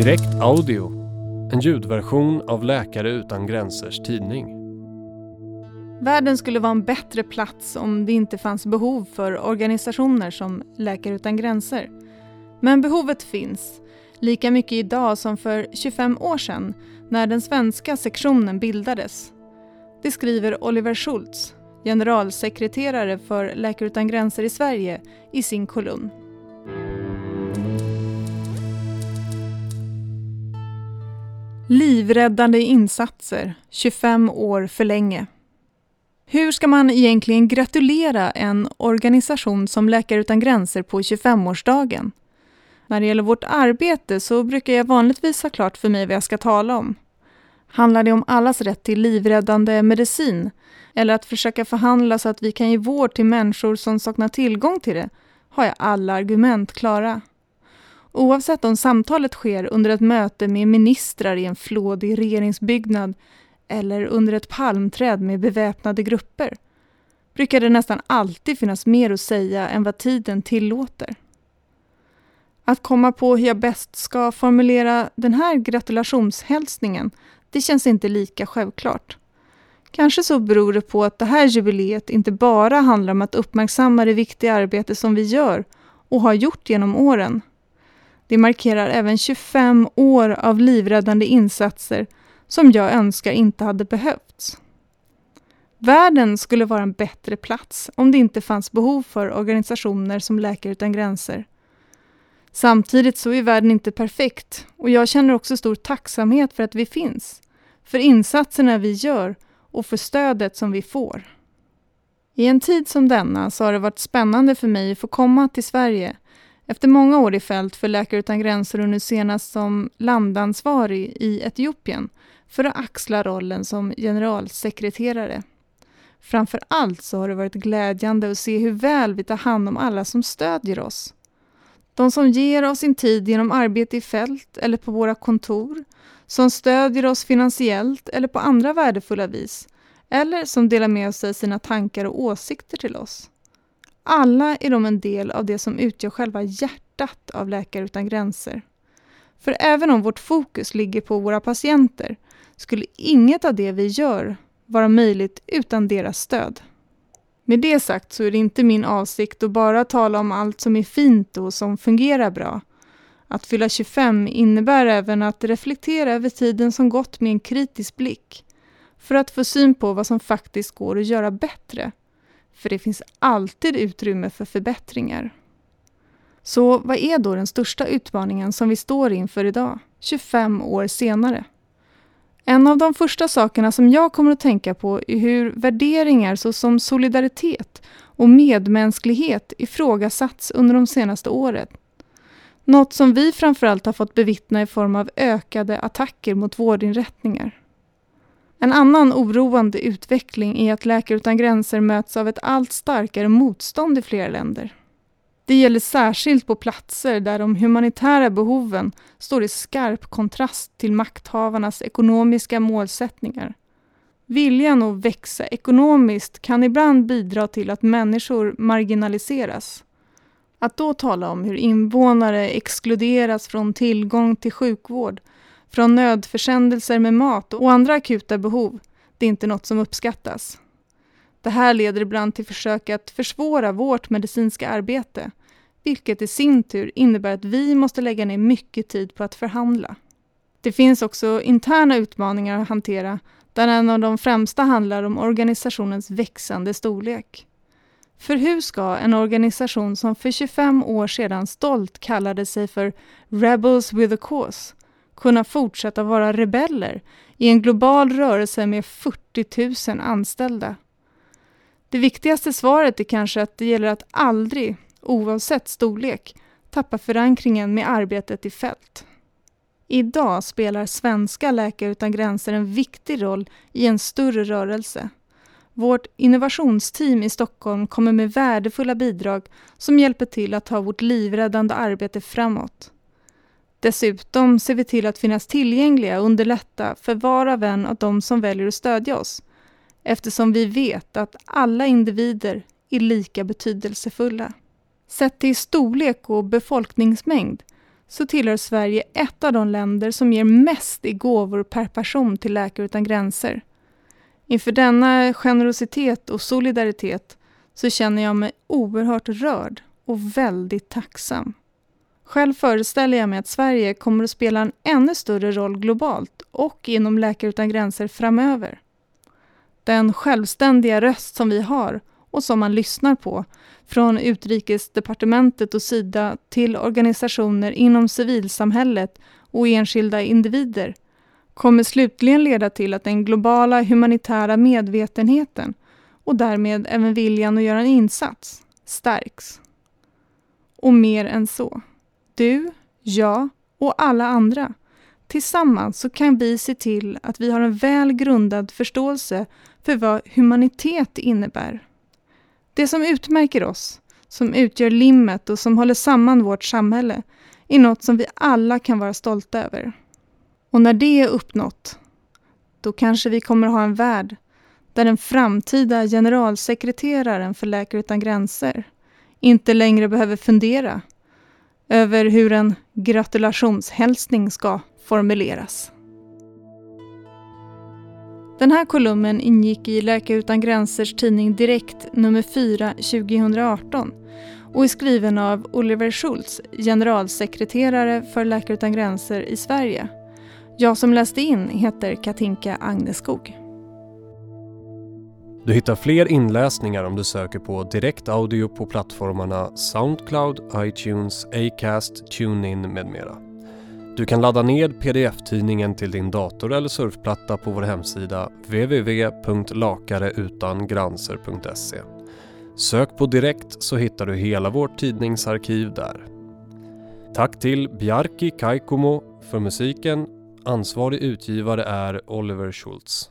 Direkt Audio, en ljudversion av Läkare Utan Gränsers tidning. Världen skulle vara en bättre plats om det inte fanns behov för organisationer som Läkare Utan Gränser. Men behovet finns, lika mycket idag som för 25 år sedan när den svenska sektionen bildades. Det skriver Oliver Schultz, generalsekreterare för Läkare Utan Gränser i Sverige, i sin kolumn. Livräddande insatser, 25 år för länge. Hur ska man egentligen gratulera en organisation som Läkare Utan Gränser på 25-årsdagen? När det gäller vårt arbete så brukar jag vanligtvis ha klart för mig vad jag ska tala om. Handlar det om allas rätt till livräddande medicin eller att försöka förhandla så att vi kan ge vård till människor som saknar tillgång till det har jag alla argument klara. Oavsett om samtalet sker under ett möte med ministrar i en flådig regeringsbyggnad eller under ett palmträd med beväpnade grupper brukar det nästan alltid finnas mer att säga än vad tiden tillåter. Att komma på hur jag bäst ska formulera den här gratulationshälsningen, det känns inte lika självklart. Kanske så beror det på att det här jubileet inte bara handlar om att uppmärksamma det viktiga arbete som vi gör och har gjort genom åren. Det markerar även 25 år av livräddande insatser som jag önskar inte hade behövts. Världen skulle vara en bättre plats om det inte fanns behov för organisationer som Läkare Utan Gränser. Samtidigt så är världen inte perfekt och jag känner också stor tacksamhet för att vi finns, för insatserna vi gör och för stödet som vi får. I en tid som denna så har det varit spännande för mig att få komma till Sverige efter många år i fält för Läkare Utan Gränser och nu senast som landansvarig i Etiopien för att axla rollen som generalsekreterare. Framför allt så har det varit glädjande att se hur väl vi tar hand om alla som stödjer oss. De som ger oss sin tid genom arbete i fält eller på våra kontor, som stödjer oss finansiellt eller på andra värdefulla vis, eller som delar med sig sina tankar och åsikter till oss. Alla är de en del av det som utgör själva hjärtat av Läkare Utan Gränser. För även om vårt fokus ligger på våra patienter skulle inget av det vi gör vara möjligt utan deras stöd. Med det sagt så är det inte min avsikt att bara tala om allt som är fint och som fungerar bra. Att fylla 25 innebär även att reflektera över tiden som gått med en kritisk blick för att få syn på vad som faktiskt går att göra bättre. För det finns alltid utrymme för förbättringar. Så vad är då den största utmaningen som vi står inför idag, 25 år senare? En av de första sakerna som jag kommer att tänka på är hur värderingar såsom solidaritet och medmänsklighet ifrågasatts under de senaste åren. Något som vi framförallt har fått bevittna i form av ökade attacker mot vårdinrättningar. En annan oroande utveckling är att Läkare Utan Gränser möts av ett allt starkare motstånd i flera länder. Det gäller särskilt på platser där de humanitära behoven står i skarp kontrast till makthavarnas ekonomiska målsättningar. Viljan att växa ekonomiskt kan ibland bidra till att människor marginaliseras. Att då tala om hur invånare exkluderas från tillgång till sjukvård, från nödförsändelser med mat och andra akuta behov, det är inte något som uppskattas. Det här leder ibland till försök att försvåra vårt medicinska arbete vilket i sin tur innebär att vi måste lägga ner mycket tid på att förhandla. Det finns också interna utmaningar att hantera där en av de främsta handlar om organisationens växande storlek. För hur ska en organisation som för 25 år sedan stolt kallade sig för Rebels with a Cause kunna fortsätta vara rebeller i en global rörelse med 40 000 anställda? Det viktigaste svaret är kanske att det gäller att aldrig oavsett storlek, tappa förankringen med arbetet i fält. Idag spelar svenska Läkare Utan Gränser en viktig roll i en större rörelse. Vårt innovationsteam i Stockholm kommer med värdefulla bidrag som hjälper till att ta vårt livräddande arbete framåt. Dessutom ser vi till att finnas tillgängliga och underlätta för var och en av de som väljer att stödja oss eftersom vi vet att alla individer är lika betydelsefulla. Sett till storlek och befolkningsmängd så tillhör Sverige ett av de länder som ger mest i gåvor per person till Läkare utan gränser. Inför denna generositet och solidaritet så känner jag mig oerhört rörd och väldigt tacksam. Själv föreställer jag mig att Sverige kommer att spela en ännu större roll globalt och inom Läkare utan gränser framöver. Den självständiga röst som vi har och som man lyssnar på, från Utrikesdepartementet och Sida till organisationer inom civilsamhället och enskilda individer, kommer slutligen leda till att den globala humanitära medvetenheten och därmed även viljan att göra en insats stärks. Och mer än så. Du, jag och alla andra. Tillsammans så kan vi se till att vi har en väl grundad förståelse för vad humanitet innebär. Det som utmärker oss, som utgör limmet och som håller samman vårt samhälle, är något som vi alla kan vara stolta över. Och när det är uppnått, då kanske vi kommer ha en värld där den framtida generalsekreteraren för Läkare utan gränser inte längre behöver fundera över hur en gratulationshälsning ska formuleras. Den här kolumnen ingick i Läkare utan gränsers tidning Direkt nummer 4 2018 och är skriven av Oliver Schultz, generalsekreterare för Läkare utan gränser i Sverige. Jag som läste in heter Katinka Agneskog. Du hittar fler inläsningar om du söker på direkt audio på plattformarna Soundcloud, iTunes, Acast, TuneIn med mera. Du kan ladda ned pdf-tidningen till din dator eller surfplatta på vår hemsida www.lakareutangranser.se. Sök på direkt så hittar du hela vårt tidningsarkiv där. Tack till Bjarki Kaikomo för musiken. Ansvarig utgivare är Oliver Schultz.